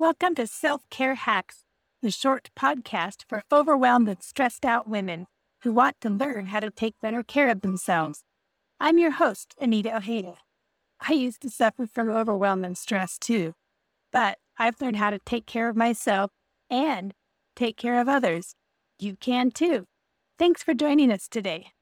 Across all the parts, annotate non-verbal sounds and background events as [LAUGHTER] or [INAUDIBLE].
Welcome to Self Care Hacks, the short podcast for overwhelmed and stressed out women who want to learn how to take better care of themselves. I'm your host, Anita Ojeda. I used to suffer from overwhelm and stress too, but I've learned how to take care of myself and take care of others. You can too. Thanks for joining us today.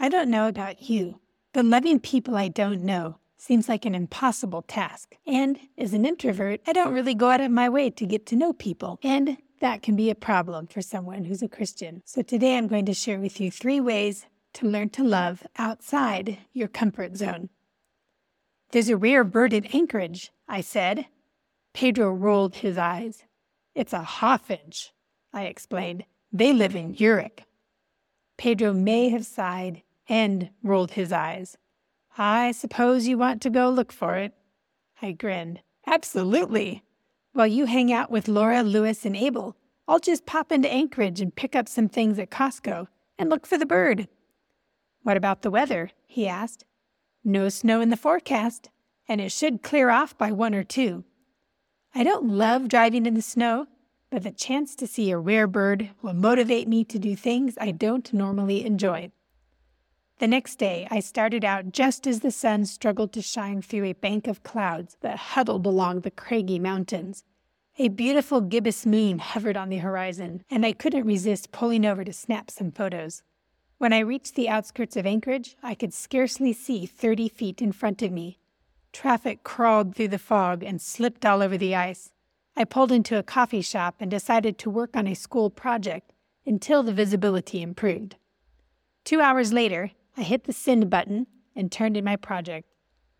I don't know about you, but loving people I don't know seems like an impossible task. And as an introvert, I don't really go out of my way to get to know people. And that can be a problem for someone who's a Christian. So today I'm going to share with you three ways to learn to love outside your comfort zone. There's a rare bird at Anchorage, I said. Pedro rolled his eyes. It's a hawfinch, I explained. They live in Urich. Pedro may have sighed and rolled his eyes. I suppose you want to go look for it. I grinned. Absolutely. While you hang out with Laura, Lewis, and Abel, I'll just pop into Anchorage and pick up some things at Costco and look for the bird. What about the weather? he asked. No snow in the forecast, and it should clear off by one or two. I don't love driving in the snow, but the chance to see a rare bird will motivate me to do things I don't normally enjoy. The next day, I started out just as the sun struggled to shine through a bank of clouds that huddled along the craggy mountains. A beautiful gibbous moon hovered on the horizon, and I couldn't resist pulling over to snap some photos. When I reached the outskirts of Anchorage, I could scarcely see 30 feet in front of me. Traffic crawled through the fog and slipped all over the ice. I pulled into a coffee shop and decided to work on a school project until the visibility improved. Two hours later, I hit the send button and turned in my project.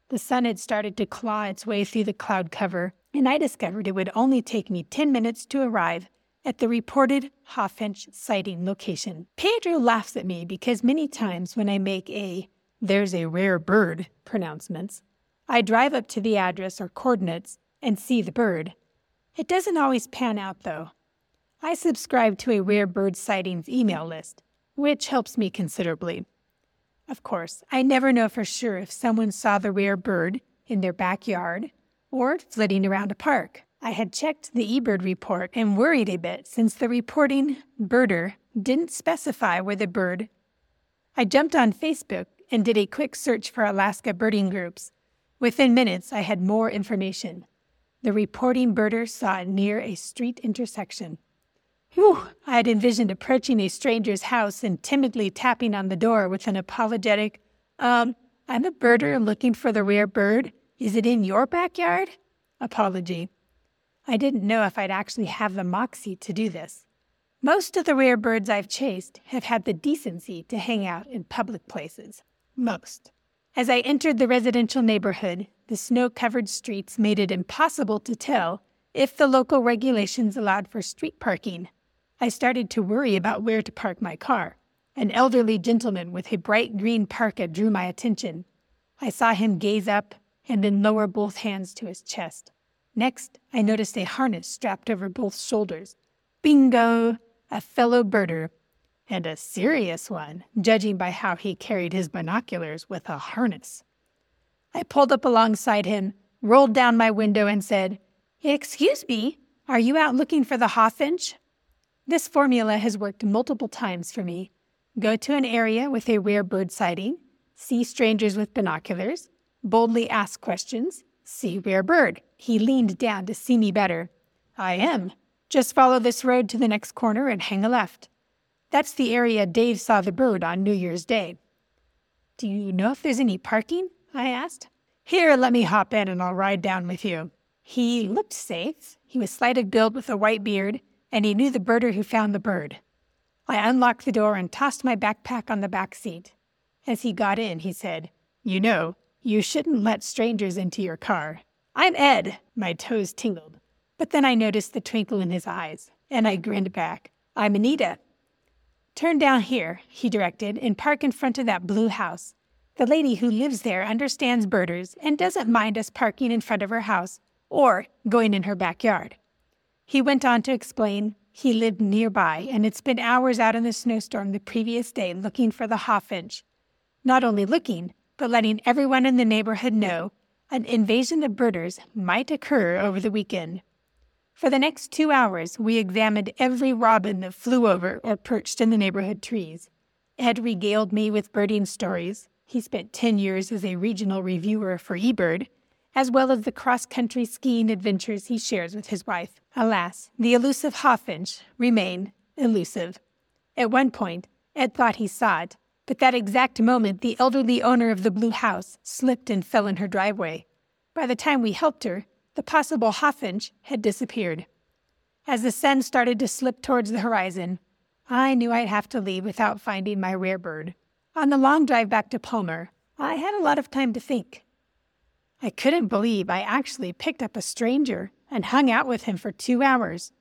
The sun had started to claw its way through the cloud cover, and I discovered it would only take me 10 minutes to arrive at the reported Hawfinch sighting location. Pedro laughs at me because many times when I make a there's a rare bird pronouncements, I drive up to the address or coordinates and see the bird. It doesn't always pan out though. I subscribe to a rare bird sightings email list, which helps me considerably. Of course, I never know for sure if someone saw the rare bird in their backyard or flitting around a park. I had checked the eBird report and worried a bit since the reporting birder didn't specify where the bird. I jumped on Facebook and did a quick search for Alaska birding groups. Within minutes, I had more information. The reporting birder saw it near a street intersection. Whew, I had envisioned approaching a stranger's house and timidly tapping on the door with an apologetic, Um, I'm a birder looking for the rare bird. Is it in your backyard? apology. I didn't know if I'd actually have the moxie to do this. Most of the rare birds I've chased have had the decency to hang out in public places. Most. As I entered the residential neighborhood, the snow covered streets made it impossible to tell if the local regulations allowed for street parking. I started to worry about where to park my car. An elderly gentleman with a bright green parka drew my attention. I saw him gaze up and then lower both hands to his chest. Next, I noticed a harness strapped over both shoulders. Bingo! A fellow birder. And a serious one, judging by how he carried his binoculars with a harness. I pulled up alongside him, rolled down my window, and said, Excuse me, are you out looking for the hawfinch? This formula has worked multiple times for me. Go to an area with a rare bird sighting, see strangers with binoculars, boldly ask questions, see rare bird. He leaned down to see me better. I am. Just follow this road to the next corner and hang a left. That's the area Dave saw the bird on New Year's Day. Do you know if there's any parking? I asked. Here, let me hop in and I'll ride down with you. He looked safe. He was slight of build with a white beard and he knew the birder who found the bird. I unlocked the door and tossed my backpack on the back seat. As he got in, he said, You know, you shouldn't let strangers into your car. I'm Ed. My toes tingled. But then I noticed the twinkle in his eyes, and I grinned back. I'm Anita. Turn down here, he directed, and park in front of that blue house. The lady who lives there understands birders and doesn't mind us parking in front of her house or going in her backyard. He went on to explain he lived nearby and had spent hours out in the snowstorm the previous day looking for the hawfinch. Not only looking, but letting everyone in the neighborhood know an invasion of birders might occur over the weekend. For the next two hours, we examined every robin that flew over or perched in the neighborhood trees. Ed regaled me with birding stories. He spent 10 years as a regional reviewer for eBird, as well as the cross country skiing adventures he shares with his wife. Alas, the elusive hawfinch remained elusive. At one point, Ed thought he saw it, but that exact moment the elderly owner of the blue house slipped and fell in her driveway. By the time we helped her, the possible hawfinch had disappeared. As the sun started to slip towards the horizon, I knew I'd have to leave without finding my rare bird. On the long drive back to Palmer, I had a lot of time to think. I couldn't believe I actually picked up a stranger and hung out with him for two hours.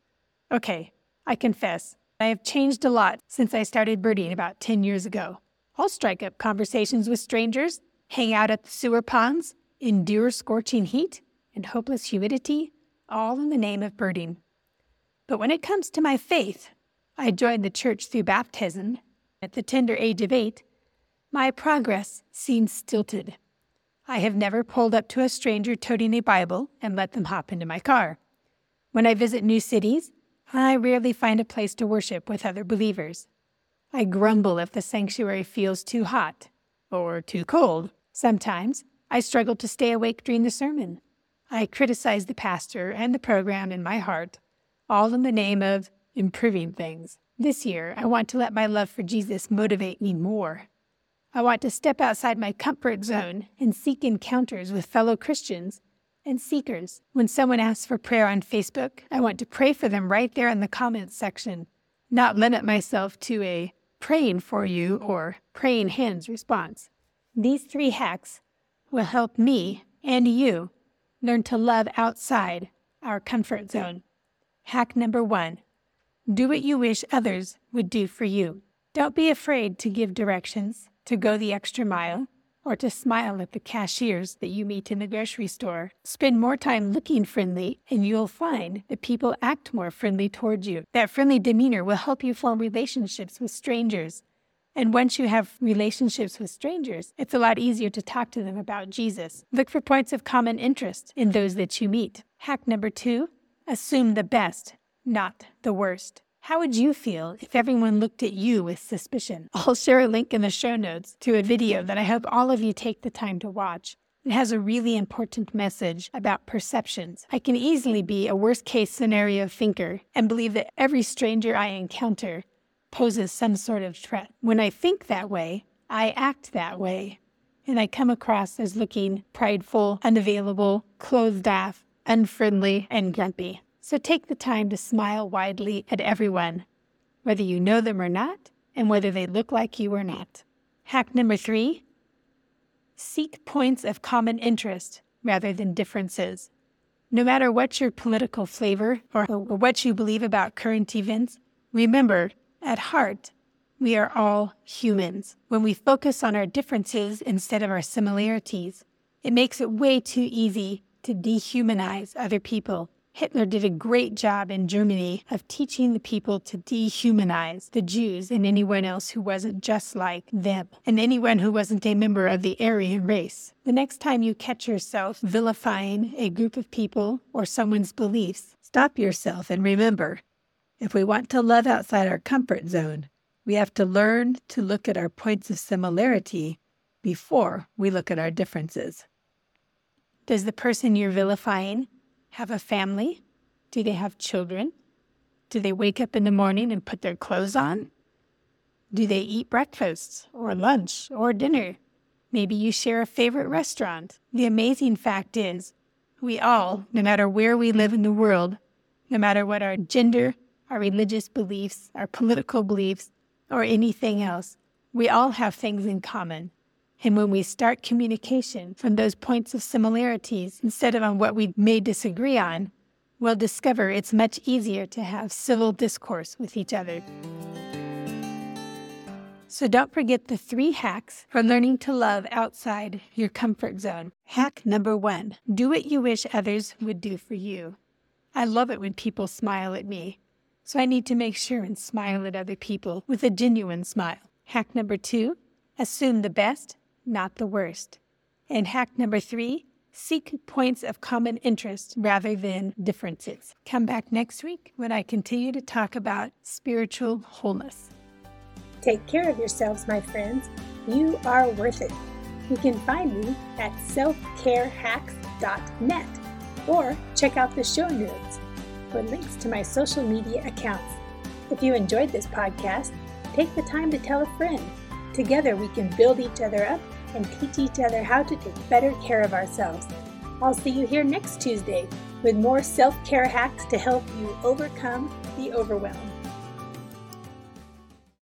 Okay, I confess, I have changed a lot since I started birding about 10 years ago. I'll strike up conversations with strangers, hang out at the sewer ponds, endure scorching heat and hopeless humidity, all in the name of birding. But when it comes to my faith, I joined the church through baptism. At the tender age of eight, my progress seems stilted. I have never pulled up to a stranger toting a Bible and let them hop into my car. When I visit new cities, I rarely find a place to worship with other believers. I grumble if the sanctuary feels too hot or too cold. Sometimes I struggle to stay awake during the sermon. I criticize the pastor and the program in my heart, all in the name of improving things. This year, I want to let my love for Jesus motivate me more. I want to step outside my comfort zone and seek encounters with fellow Christians and seekers. When someone asks for prayer on Facebook, I want to pray for them right there in the comments section, not limit myself to a praying for you or praying hands response. These three hacks will help me and you learn to love outside our comfort zone. Hack number one do what you wish others would do for you. Don't be afraid to give directions, to go the extra mile, or to smile at the cashiers that you meet in the grocery store. Spend more time looking friendly, and you'll find that people act more friendly towards you. That friendly demeanor will help you form relationships with strangers. And once you have relationships with strangers, it's a lot easier to talk to them about Jesus. Look for points of common interest in those that you meet. Hack number two assume the best, not the worst. How would you feel if everyone looked at you with suspicion? [LAUGHS] I'll share a link in the show notes to a video that I hope all of you take the time to watch. It has a really important message about perceptions. I can easily be a worst case scenario thinker and believe that every stranger I encounter poses some sort of threat. When I think that way, I act that way. And I come across as looking prideful, unavailable, closed off, unfriendly, and grumpy. So take the time to smile widely at everyone, whether you know them or not, and whether they look like you or not. Hack number three seek points of common interest rather than differences. No matter what your political flavor or what you believe about current events, remember, at heart, we are all humans. When we focus on our differences instead of our similarities, it makes it way too easy to dehumanize other people Hitler did a great job in Germany of teaching the people to dehumanize the Jews and anyone else who wasn't just like them, and anyone who wasn't a member of the Aryan race. The next time you catch yourself vilifying a group of people or someone's beliefs, stop yourself and remember if we want to love outside our comfort zone, we have to learn to look at our points of similarity before we look at our differences. Does the person you're vilifying have a family? Do they have children? Do they wake up in the morning and put their clothes on? Do they eat breakfast or lunch or dinner? Maybe you share a favorite restaurant. The amazing fact is, we all, no matter where we live in the world, no matter what our gender, our religious beliefs, our political beliefs, or anything else, we all have things in common. And when we start communication from those points of similarities instead of on what we may disagree on, we'll discover it's much easier to have civil discourse with each other. So don't forget the three hacks for learning to love outside your comfort zone. Hack number one do what you wish others would do for you. I love it when people smile at me, so I need to make sure and smile at other people with a genuine smile. Hack number two assume the best not the worst. And hack number three Seek points of common interest rather than differences. Come back next week when I continue to talk about spiritual wholeness. Take care of yourselves, my friends. You are worth it. You can find me at selfcarehacks.net or check out the show notes for links to my social media accounts. If you enjoyed this podcast, take the time to tell a friend. Together we can build each other up and teach each other how to take better care of ourselves. I'll see you here next Tuesday with more self care hacks to help you overcome the overwhelm.